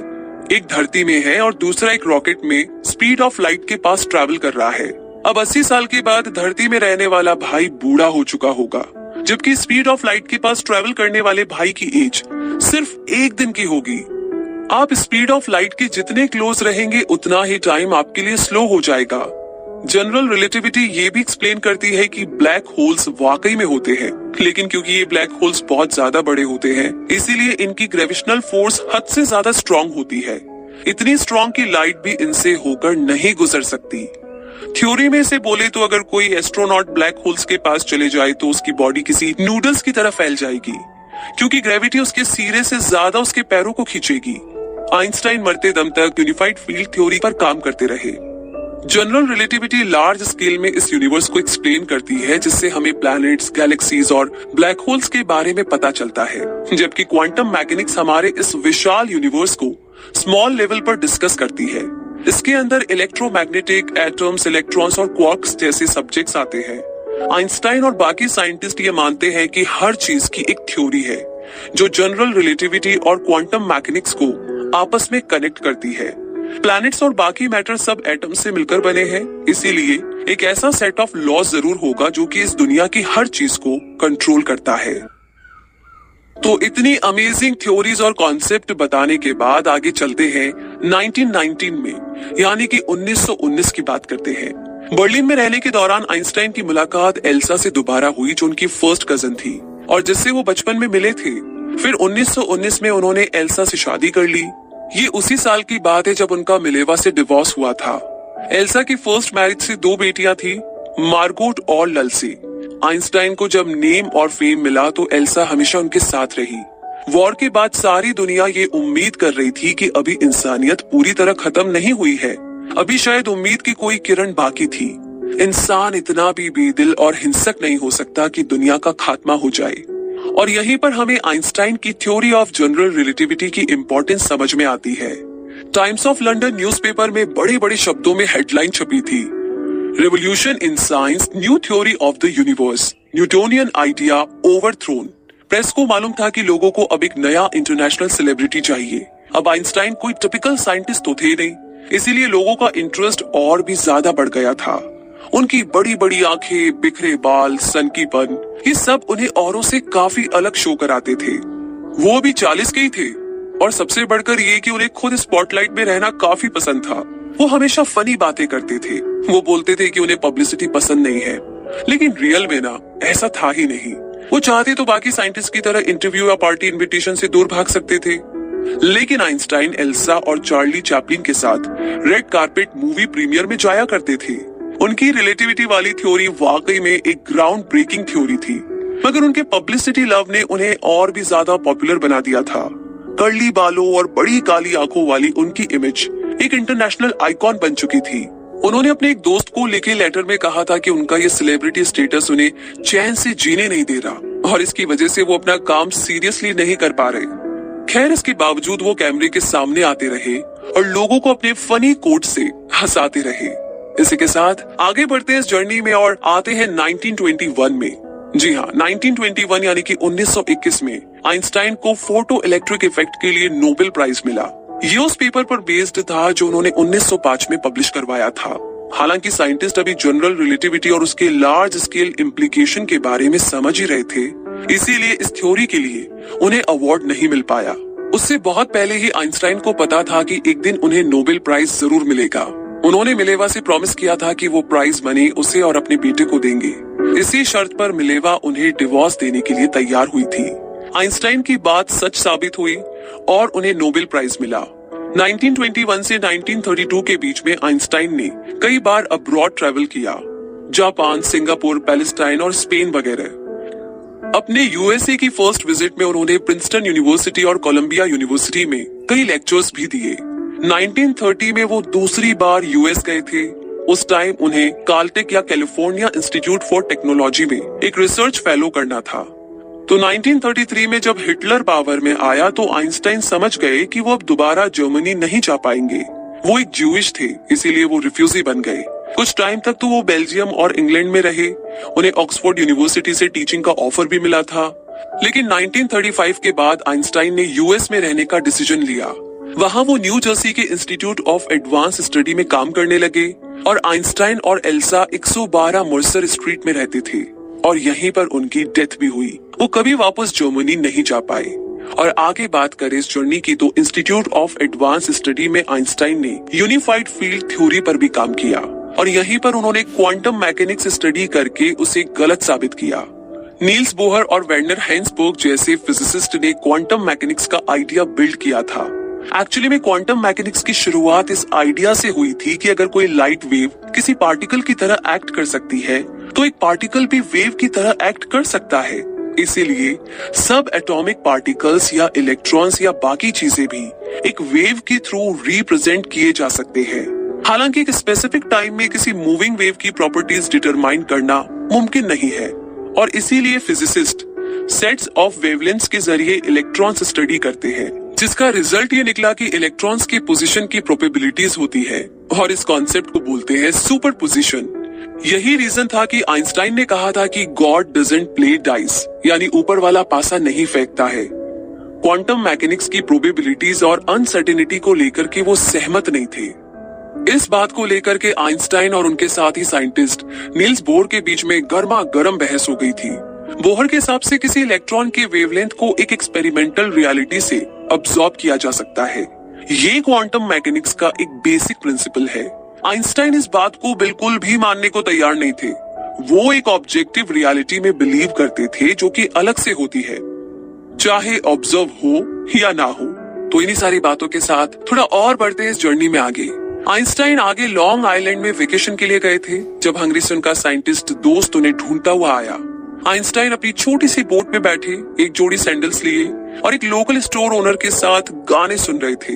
एक धरती में है और दूसरा एक रॉकेट में स्पीड ऑफ़ लाइट के पास ट्रैवल कर रहा है। अब 80 साल के बाद धरती में रहने वाला भाई बूढ़ा हो चुका होगा, जबकि स्पीड ऑफ़ लाइट के पास ट्रेवल करने वाले भाई की एज सिर्फ़ एक दिन की होगी। आप स्पीड ऑफ़ लाइट के जितने क्लोज रहेंगे, उतना ही टाइम आपके लिए स्लो हो जाएगा। जनरल रिलेटिविटी ये भी एक्सप्लेन करती है कि ब्लैक होल्स वाकई में होते हैं, लेकिन क्योंकि ये ब्लैक होल्स बहुत ज़्यादा बड़े होते हैं, इसीलिए इनकी ग्रेविशनल फोर्स हद से ज़्यादा स्ट्रॉन्ग होती है। इतनी स्ट्रॉन्ग की लाइट भी इनसे होकर नहीं गुजर सकती। थ्योरी में से बोले तो अगर कोई एस्ट्रोनॉट ब्लैक होल्स के पास चले जाए तो उसकी बॉडी किसी नूडल्स की तरह फैल जाएगी, क्योंकि ग्रेविटी उसके सिरे से ज़्यादा उसके पैरों को खींचेगी। आइंस्टाइन मरते दम तक यूनिफाइड फ़ील्ड थ्योरी पर काम करते रहे। जनरल रिलेटिविटी लार्ज स्केल में इस यूनिवर्स को एक्सप्लेन करती है जिससे हमें प्लैनेट्स, गैलेक्सीज और ब्लैक होल्स के बारे में पता चलता है। जबकि क्वांटम मैकेनिक्स हमारे इस विशाल यूनिवर्स को स्मॉल लेवल पर डिस्कस करती है। इसके अंदर इलेक्ट्रोमैग्नेटिक एटम्स इलेक्ट्रॉन्स और क्वार्क्स जैसे सब्जेक्ट्स आते हैं। आइंस्टाइन और बाकी साइंटिस्ट ये मानते हैं कि हर चीज़ की एक थ्योरी है जो जनरल रिलेटिविटी और क्वांटम मैकेनिक्स को आपस में कनेक्ट करती है। प्लैनेट्स और बाकी मैटर सब एटम से मिलकर बने हैं। इसीलिए एक ऐसा सेट ऑफ़ लॉ ज़रूर होगा जो कि इस दुनिया की हर चीज़ को कंट्रोल करता है। तो इतनी अमेजिंग थ्योरीज और कॉन्सेप्ट बताने के बाद आगे चलते हैं 1919 में, यानी कि 1919 की बात करते हैं। बर्लिन में रहने के दौरान आइंस्टाइन की मुलाकात एल्सा से दोबारा हुई, जो उनकी फ़र्स्ट कज़न थी, और जिससे वो बचपन में मिले थे। फिर 1919 में उन्होंने एल्सा से शादी कर ली। ये उसी साल की बात है जब उनका मिलेवा से डिवोर्स हुआ था। एल्सा की फ़र्स्ट मैरिज से दो बेटियाँ थी, मार्गोट और ललसी। आइंस्टाइन को जब नेम और फेम मिला तो एल्सा हमेशा उनके साथ रही। वॉर के बाद सारी दुनिया ये उम्मीद कर रही थी कि अभी इंसानियत पूरी तरह खत्म नहीं हुई है। अभी शायद उम्मीद की कोई किरण बाकी थी। इंसान इतना भी बेदिल और हिंसक नहीं हो सकता कि दुनिया का खात्मा हो जाए। और यहीं पर हमें आइंस्टाइन की थ्योरी ऑफ़ जनरल रिलेटिविटी की इम्पोर्टेंस समझ में आती है। टाइम्स ऑफ़ लंदन न्यूज़पेपर में बड़े बड़े शब्दों में हेडलाइन छपी थी। Revolution in science new theory of the universe Newtonian idea overthrown press को मालूम था कि लोगों को अब एक नया इंटरनेशनल सेलिब्रिटी चाहिए। अब आइंस्टाइन कोई टिपिकल साइंटिस्ट तो थे नहीं। इसीलिए लोगों का इंटरेस्ट और भी ज़्यादा बढ़ गया था। उनकी बड़ी बड़ी आँखें, बिखरे बाल, सनकीपन, ये सब उन्हें औरों से काफ़ी अलग शो कराते थे। वो भी चालीस के ही थे। और सबसे बढ़कर ये कि उन्हें खुद स्पॉटलाइट में रहना काफ़ी पसंद था। वो हमेशा फनी बातें करते थे। वो बोलते थे कि उन्हें पब्लिसिटी पसंद नहीं है। लेकिन रियल में ना, ऐसा था ही नहीं। वो चाहते तो बाकी साइंटिस्ट की तरह इंटरव्यू या पार्टी इनविटेशन से दूर भाग सकते थे। लेकिन आइंस्टाइन, एल्सा और चार्ली चैपलिन के साथ रेड कारपेट मूवी प्रीमियर में जाया करते थे। उनकी रिलेटिविटी वाली थ्योरी वाकई में एक ग्राउंड ब्रेकिंग थ्योरी थी। मगर उनके पब्लिसिटी लव ने उन्हें और भी ज़्यादा पॉपुलर बना दिया था। कर्ली बालों और बड़ी काली आँखों वाली उनकी इमेज एक इंटरनेशनल आइकॉन बन चुकी थी। उन्होंने अपने एक दोस्त को लिखे लेटर में कहा था कि उनका ये सेलिब्रिटी स्टेटस उन्हें चैन से जीने नहीं दे रहा, और इसकी वजह से वो अपना काम सीरियसली नहीं कर पा रहे। खैर, इसके बावजूद वो कैमरे के सामने आते रहे और लोगों को अपने फनी कोट से हंसाते रहे। इसी के साथ आगे बढ़ते हैं इस जर्नी में और आते हैं 1921 में। जी हाँ 1921 यानी कि 1921 में आइंस्टाइन को फ़ोटो इलेक्ट्रिक इफ़ेक्ट के लिए नोबेल प्राइज मिला। ये उस पेपर पर बेस्ड था जो उन्होंने 1905 में पब्लिश करवाया था। हालाँकि साइंटिस्ट अभी जनरल रिलेटिविटी और उसके लार्ज स्केल इम्प्लीकेशन के बारे में समझ ही रहे थे, इसीलिए इस थ्योरी के लिए उन्हें अवार्ड नहीं मिल पाया। उससे बहुत पहले ही आइंस्टाइन को पता था कि एक दिन उन्हें नोबेल प्राइज ज़रूर मिलेगा। उन्होंने मिलेवा से प्रॉमिस किया था कि वो प्राइज मनी उसे और अपने बेटे को देंगे। इसी शर्त पर मिलेवा उन्हें डिवोर्स देने के लिए तैयार हुई थी। आइंस्टाइन की बात सच साबित हुई और उन्हें नोबेल प्राइज मिला। 1921 से 1932 के बीच में आइंस्टाइन ने कई बार अब्रॉड ट्रेवल किया। जापान, सिंगापुर, पैलेस्टाइन और स्पेन वगैरह। अपने यूएसए की फ़र्स्ट विज़िट में उन्होंने प्रिंसटन यूनिवर्सिटी और कोलंबिया यूनिवर्सिटी में कई लेक्चर्स भी दिए। 1930 में वो दूसरी बार यूएस गए थे। उस टाइम उन्हें काल्टेक या कैलिफ़ोर्निया इंस्टीट्यूट फॉर टेक्नोलॉजी में एक रिसर्च फेलो करना था। तो 1933 में जब हिटलर पावर में आया तो आइंस्टाइन समझ गए कि वो अब दोबारा जर्मनी नहीं जा पाएँगे। वो एक ज्यूइश थे, इसीलिए वो रिफ्यूजी बन गए। कुछ टाइम तक तो वो बेल्जियम और इंग्लैंड में रहे। उन्हें ऑक्सफोर्ड यूनिवर्सिटी से टीचिंग का ऑफ़र भी मिला था। लेकिन 1935 के बाद आइंस्टाइन ने यूएस में रहने का डिसीज़न लिया। वहाँ वो न्यू जर्सी के इंस्टीट्यूट ऑफ़ एडवांस स्टडी में काम करने लगे और आइंस्टाइन और एल्सा 112 मर्सर स्ट्रीट में रहते थे और यहीं पर उनकी डेथ भी हुई। वो कभी वापस जर्मनी नहीं जा पाए। और आगे बात करें इस जर्नी की तो इंस्टीट्यूट ऑफ़ एडवांस स्टडी में आइंस्टाइन ने यूनिफाइड फ़ील्ड थ्योरी पर भी काम किया और यहीं पर उन्होंने क्वांटम मैकेनिक्स स्टडी करके उसे गलत साबित किया। नील्स बोहर और वेर्नर हेंसबर्ग जैसे फिजिसिस्ट ने क्वांटम मैकेनिक्स का आइडिया बिल्ड किया था। एक्चुअली में क्वांटम मैकेनिक्स की शुरुआत इस आइडिया से हुई थी कि अगर कोई लाइट वेव किसी पार्टिकल की तरह एक्ट कर सकती है तो एक पार्टिकल भी वेव की तरह एक्ट कर सकता है। इसीलिए, सब एटॉमिक पार्टिकल्स या इलेक्ट्रॉन्स या बाकी चीज़ें भी एक वेव के थ्रू रिप्रेजेंट किए जा सकते हैं। हालाँकि एक स्पेसिफिक टाइम में किसी मूविंग वेव की प्रॉपर्टीज़ डिटरमाइन करना मुमकिन नहीं है। और इसीलिए फिजिसिस्ट सेट्स ऑफ़ वेवलेंस के ज़रिए इलेक्ट्रॉन्स स्टडी करते हैं। जिसका रिज़ल्ट ये निकला कि इलेक्ट्रॉन्स की पोजीशन की प्रोबेबिलिटीज होती है और इस कॉन्सेप्ट को बोलते हैं सुपर पोजिशन यही रीजन था कि आइंस्टाइन ने कहा था कि गॉड डजेंट प्ले डाइस यानी ऊपर वाला पासा नहीं फेंकता है। क्वांटम मैकेनिक्स की प्रोबेबिलिटीज और अनसर्टेनिटी को लेकर के वो सहमत नहीं थे। इस बात को लेकर के आइंस्टाइन और उनके साथ ही साइंटिस्ट नील्स बोर के बीच में गर्मा गर्म बहस हो गई थी। बोहर के हिसाब से किसी इलेक्ट्रॉन के वेवलेंथ को एक एक्सपेरिमेंटल रियलिटी से अब्सॉर्ब किया जा सकता है। ये क्वांटम मैकेनिक्स का एक बेसिक प्रिंसिपल है। आइंस्टाइन इस बात को बिल्कुल भी मानने को तैयार नहीं थे। वो एक ऑब्जेक्टिव रियलिटी में बिलीव करते थे जो कि अलग से होती है। चाहे ऑब्ज़र्व हो या ना हो। तो इन्हीं सारी बातों के साथ थोड़ा और बढ़ते इस जर्नी में आगे। आइंस्टाइन आगे लॉन्ग आइलैंड में वेकेशन के लिए गए थे, जब हंगरी से उनका साइंटिस्ट दोस्त उन्हें ढूंढता हुआ आया। आइंस्टाइन अपनी छोटी सी बोट में बैठे, एक जोड़ी सैंडल्स लिए और एक लोकल स्टोर ओनर के साथ गाने सुन रहे थे।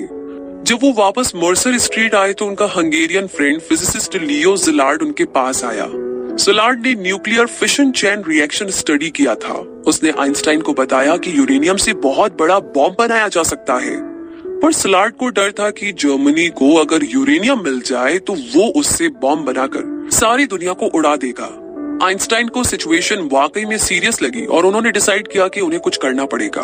जब वो वापस मर्सर स्ट्रीट आए तो उनका Hungarian friend physicist Leo Szilard उनके पास आया। जिलार्ड ने nuclear fission chain reaction study किया था। उसने आइंस्टाइन को बताया कि यूरेनियम से बहुत बड़ा बॉम्ब बनाया जा सकता है। पर सलार्ड को डर था कि जर्मनी को अगर यूरेनियम मिल जाए तो वो उससे बॉम्ब बनाकर सारी दुनिया को उड़ा देगा। आइंस्टाइन को सिचुएशन वाकई में सीरियस लगी और उन्होंने डिसाइड किया कि उन्हें कुछ करना पड़ेगा।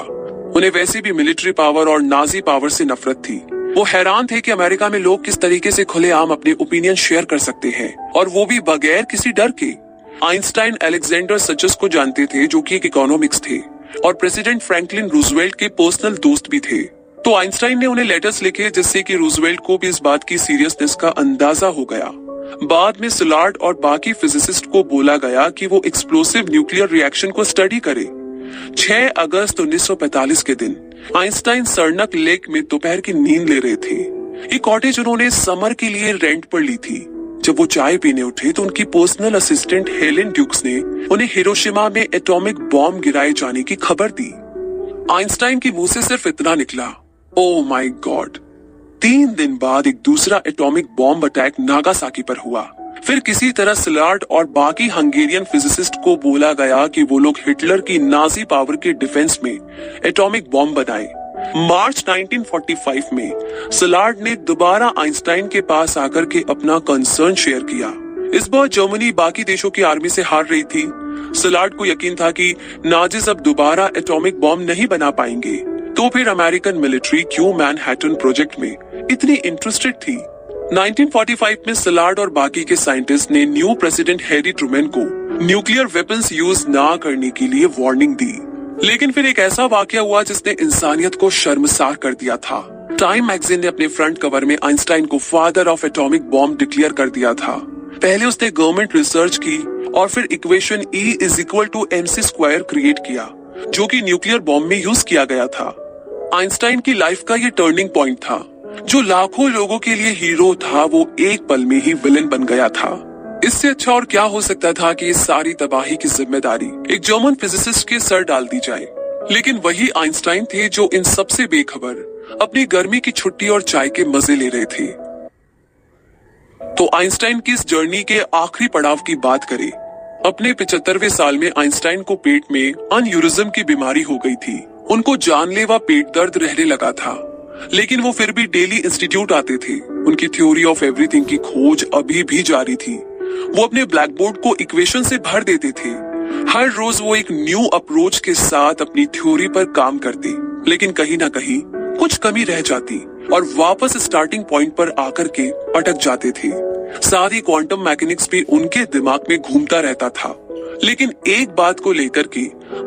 उन्हें वैसे भी मिलिट्री पावर और नाजी पावर से नफरत थी। वो हैरान थे कि अमेरिका में लोग किस तरीके से खुलेआम अपने ओपिनियन शेयर कर सकते हैं, और वो भी बगैर किसी डर के। आइंस्टाइन अलेक्जेंडर सचस को जानते थे, जो कि एक इकोनॉमिक्स थे, और प्रेसिडेंट फ्रैंकलिन रूजवेल्ट के पर्सनल दोस्त भी थे। तो आइंस्टाइन ने उन्हें लेटर्स लिखे, जिससे कि रूजवेल्ट को भी इस बात की सीरियसनेस का अंदाज़ा हो गया। बाद में सुलार्ड और बाकी फिजिसिस्ट को बोला गया कि वो एक्सप्लोसिव न्यूक्लियर रिएक्शन को स्टडी करे। 6 अगस्त 1945 के दिन, आइंस्टाइन सरनक लेक में दोपहर की नींद ले रहे थे। ये कॉटेज उन्होंने समर के लिए रेंट पर ली थी। जब वो चाय पीने उठे तो उनकी पर्सनल असिस्टेंट हेलेन ड्यूक्स ने उन्हें हिरोशिमा में एटॉमिक बॉम्ब गिराए जाने की खबर दी। आइंस्टाइन की मुँह से सिर्फ़ इतना निकला ओ माय गॉड तीन दिन बाद एक दूसरा एटॉमिक बॉम्ब अटैक नागासाकी पर हुआ। फिर किसी तरह सिलार्ड और बाकी हंगेरियन फिजिसिस्ट को बोला गया कि वो लोग हिटलर की नाजी पावर के डिफेंस में एटॉमिक बॉम्ब बनाए। मार्च 1945 में सलार्ड ने दोबारा आइंस्टाइन के पास आकर के अपना कंसर्न शेयर किया। इस बार जर्मनी बाकी देशों की आर्मी से हार रही थी। सलार्ड को यकीन था कि नाजिस अब दोबारा एटॉमिक बॉम्ब नहीं बना पाएँगे। तो फिर अमेरिकन मिलिट्री क्यों मैनहट्टन प्रोजेक्ट में इतनी इंटरेस्टेड थी? 1945 में सलार्ड और बाकी के साइंटिस्ट ने न्यू प्रेसिडेंट हैरी ट्रूमैन को न्यूक्लियर वेपन्स यूज़ ना करने के लिए वार्निंग दी। लेकिन फिर एक ऐसा वाक्य हुआ जिसने इंसानियत को शर्मसार कर दिया था। टाइम मैगजीन ने अपने फ्रंट कवर में आइंस्टाइन को father of atomic bomb declare कर दिया था। पहले उसने गवर्नमेंट रिसर्च की और फिर equation E is equal to M C square create किया, जो कि न्यूक्लियर बॉम्ब में यूज़ किया गया था। आइंस्टाइन की लाइफ का ये टर्निंग पॉइंट था। जो लाखों लोगों के लिए हीरो था, वो एक पल में ही विलन बन गया था। इससे अच्छा और क्या हो सकता था कि इस सारी तबाही की ज़िम्मेदारी एक जर्मन फिजिसिस्ट के सर डाल दी जाए। लेकिन वही आइंस्टाइन थे जो इन सबसे बेखबर अपनी गर्मी की छुट्टी और चाय के मज़े ले रहे थे। तो आइंस्टाइन की इस जर्नी के आखिरी पड़ाव की बात करें, अपने पिछहत्तरवे साल में आइंस्टाइन को पेट में अनयूरिज्म की बीमारी हो गई थी। उनको जानलेवा पेट दर्द रहने लगा था। लेकिन वो फिर भी डेली इंस्टीट्यूट आते थे। उनकी थ्योरी ऑफ़ एवरीथिंग की खोज अभी भी जारी थी। वो अपने ब्लैक बोर्ड को इक्वेशन से भर देते थे। हर रोज वो एक न्यू अप्रोच के साथ अपनी थ्योरी पर काम करते। लेकिन कहीं ना कहीं कुछ कमी रह जाती और वापस स्टार्टिंग पॉइंट पर आकर के अटक जाते थे। साथ ही क्वांटम मैकेनिक्स भी उनके दिमाग में घूमता रहता था। लेकिन एक बात को लेकर के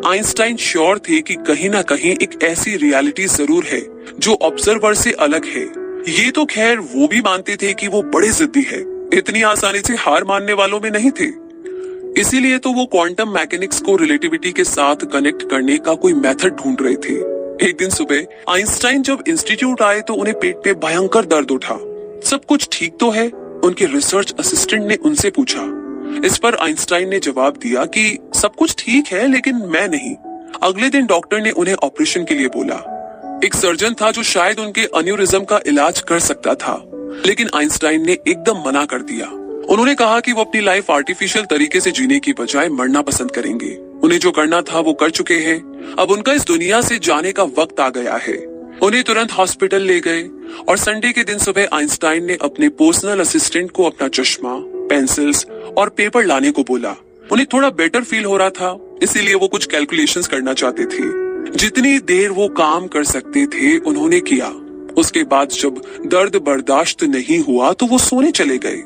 आइंस्टाइन श्योर थे कि कहीं ना कहीं एक ऐसी रियलिटी ज़रूर है, जो ऑब्जर्वर से अलग है। ये तो खैर वो भी मानते थे कि वो बड़े जिद्दी है, इतनी आसानी से हार मानने वालों में नहीं थे। इसीलिए तो वो क्वांटम मैकेनिक्स को रिलेटिविटी के साथ कनेक्ट करने का कोई मेथड ढूंढ रहे थे। एक दिन सुबह, आइंस्टाइन जब इंस्टीट्यूट आए तो उन्हें पेट में भयंकर दर्द उठा। सब कुछ ठीक तो है उनके रिसर्च असिस्टेंट ने उनसे पूछा। इस पर आइंस्टाइन ने जवाब दिया कि सब कुछ ठीक है, लेकिन मैं नहीं। अगले दिन डॉक्टर ने उन्हें ऑपरेशन के लिए बोला। एक सर्जन था जो शायद उनके अन्यूरिज्म का इलाज कर सकता था, लेकिन आइंस्टाइन ने एकदम मना कर दिया। उन्होंने कहा कि वो अपनी लाइफ आर्टिफिशियल तरीके से जीने की बजाय मरना पसंद करेंगे। उन्हें जो करना था वो कर चुके हैं। अब उनका इस दुनिया से जाने का वक्त आ गया है। उन्हें तुरंत हॉस्पिटल ले गए और संडे के दिन सुबह आइंस्टाइन ने अपने पर्सनल असिस्टेंट को अपना चश्मा, पेंसिल्स और पेपर लाने को बोला। उन्हें थोड़ा बेटर फील हो रहा था, इसीलिए वो कुछ कैलकुलेशंस करना चाहते थे। जितनी देर वो काम कर सकते थे, उन्होंने किया। उसके बाद जब दर्द बर्दाश्त नहीं हुआ तो वो सोने चले गए।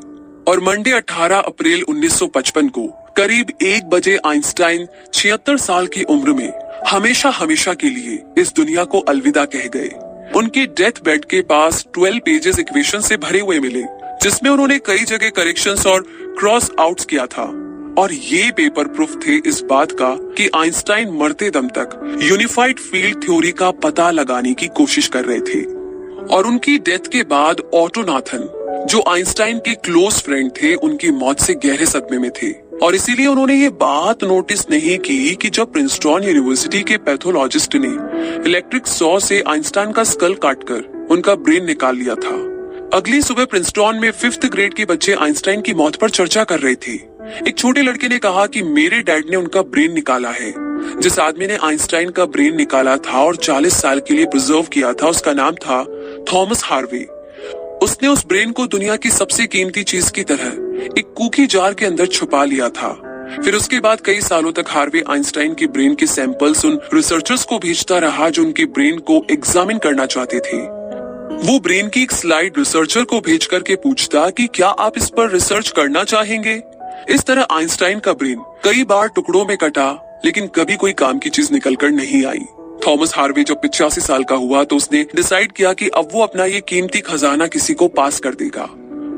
और मंडे 18 अप्रैल 1955 को, करीब एक बजे आइंस्टाइन छिहत्तर साल की उम्र में हमेशा हमेशा के लिए इस दुनिया को अलविदा कह गए। उनके डेथ बेड के पास 12 पेजेस इक्वेशन से भरे हुए मिले, जिसमें उन्होंने कई जगह करेक्शंस और क्रॉस आउट्स किया था। और ये पेपर प्रूफ थे इस बात का कि आइंस्टाइन मरते दम तक यूनिफाइड फ़ील्ड थ्योरी का पता लगाने की कोशिश कर रहे थे। और उनकी डेथ के बाद ऑटोनाथन, जो आइंस्टाइन के क्लोज फ्रेंड थे, उनकी मौत से गहरे सदमे में थे। और इसीलिए उन्होंने ये बात नोटिस नहीं की कि जब प्रिंसटन यूनिवर्सिटी के पैथोलॉजिस्ट ने इलेक्ट्रिक सॉ से आइंस्टाइन का स्कल काटकर उनका ब्रेन निकाल लिया था। अगली सुबह प्रिंसटन में फिफ्थ ग्रेड के बच्चे आइंस्टाइन की मौत पर चर्चा कर रहे थे। एक छोटे लड़के ने कहा कि मेरे डैड ने उनका ब्रेन निकाला है। जिस आदमी ने आइंस्टाइन का ब्रेन निकाला था और 40 साल के लिए प्रिजर्व किया था, उसका नाम था थॉमस हार्वे। उसने उस ब्रेन को दुनिया की सबसे कीमती चीज़ की तरह एक कुकी जार के अंदर छुपा लिया था। फिर उसके बाद कई सालों तक हार्वे आइंस्टाइन की ब्रेन के सैंपल्स उन रिसर्चर्स को भेजता रहा जो उनकी ब्रेन को एग्जामिन करना चाहते थे। वो ब्रेन की एक स्लाइड रिसर्चर को भेज करके पूछता कि क्या आप इस पर रिसर्च करना चाहेंगे? इस तरह आइंस्टाइन का ब्रेन कई बार टुकड़ों में कटा, लेकिन कभी कोई काम की चीज़ निकल कर नहीं आई। थॉमस हार्वे जब पिचासी साल का हुआ तो उसने डिसाइड किया कि अब वो अपना ये कीमती खजाना किसी को पास कर देगा।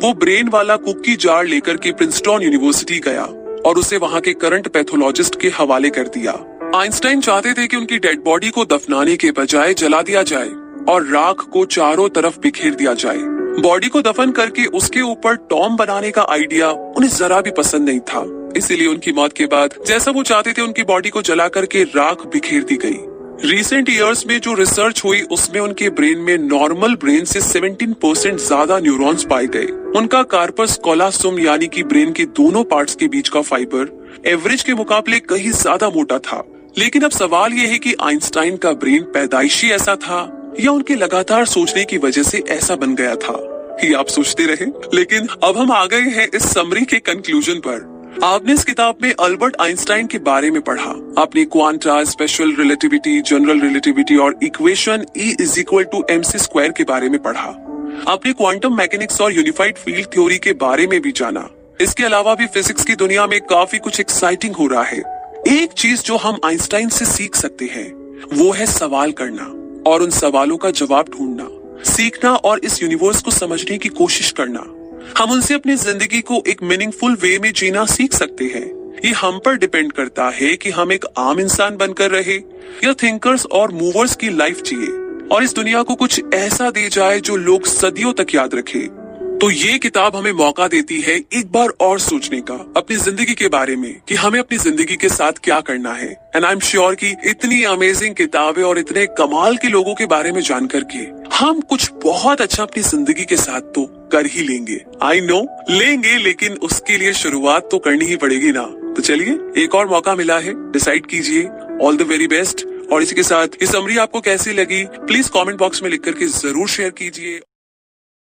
वो ब्रेन वाला कुकी जार लेकर के प्रिंसटन यूनिवर्सिटी गया और उसे वहाँ के करंट पैथोलॉजिस्ट के हवाले कर दिया। आइंस्टाइन चाहते थे कि उनकी डेड बॉडी को दफनाने के बजाय जला दिया जाए और राख को चारों तरफ़ बिखेर दिया जाए। बॉडी को दफन करके उसके ऊपर टॉम बनाने का आइडिया उन्हें जरा भी पसंद नहीं था। इसीलिए उनकी मौत के बाद जैसा वो चाहते थे उनकी बॉडी को जला करके राख बिखेर दी गई। रिसेंट ईयर्स में जो रिसर्च हुई, उसमें उनके ब्रेन में नॉर्मल ब्रेन से 17 परसेंट ज़्यादा न्यूरॉन्स पाए गए। उनका कार्पस कोलासुम यानी कि ब्रेन के दोनों पार्ट्स के बीच का फाइबर एवरेज के मुकाबले कहीं ज़्यादा मोटा था। लेकिन अब सवाल ये है कि आइंस्टाइन का ब्रेन पैदाइशी ऐसा था, या उनके लगातार सोचने की वजह से ऐसा बन गया था? ये आप सोचते रहे। लेकिन अब हम आ गए हैं इस समरी के कंक्लूजन पर। आपने इस किताब में अल्बर्ट आइंस्टाइन के बारे में पढ़ा। आपने quanta special relativity, general relativity और equation E is equal to M C square के बारे में पढ़ा। आपने क्वांटम मैकेनिक्स और यूनिफाइड फ़ील्ड थ्योरी के बारे में भी जाना। इसके अलावा भी फिजिक्स की दुनिया में काफ़ी कुछ एक्साइटिंग हो रहा है। एक चीज़ जो हम आइंस्टाइन से सीख सकते हैं, वो है सवाल करना और उन सवालों का जवाब ढूंढना। सीखना और इस यूनिवर्स को समझने की कोशिश करना। हम उनसे अपनी ज़िंदगी को एक मीनिंगफुल वे में जीना सीख सकते हैं। ये हम पर डिपेंड करता है कि हम एक आम इंसान बनकर रहे, या थिंकर्स और मूवर्स की लाइफ जिए। और इस दुनिया को कुछ ऐसा दे जाए जो लोग सदियों तक याद रखे। तो ये किताब हमें मौका देती है एक बार और सोचने का, अपनी ज़िंदगी के बारे में, कि हमें अपनी ज़िंदगी के साथ क्या करना है। एंड आई एम श्योर कि इतनी अमेजिंग किताबें और इतने कमाल के लोगों के बारे में जान करके हम कुछ बहुत अच्छा अपनी ज़िंदगी के साथ तो कर ही लेंगे। आई नो लेंगे, लेकिन उसके लिए शुरुआत तो करनी ही पड़ेगी ना। तो चलिए, एक और मौका मिला है डिसाइड कीजिए। ऑल द वेरी बेस्ट और इसी के साथ ये समरी आपको कैसी लगी? प्लीज़ कमेंट बॉक्स में लिख करके ज़रूर शेयर कीजिए।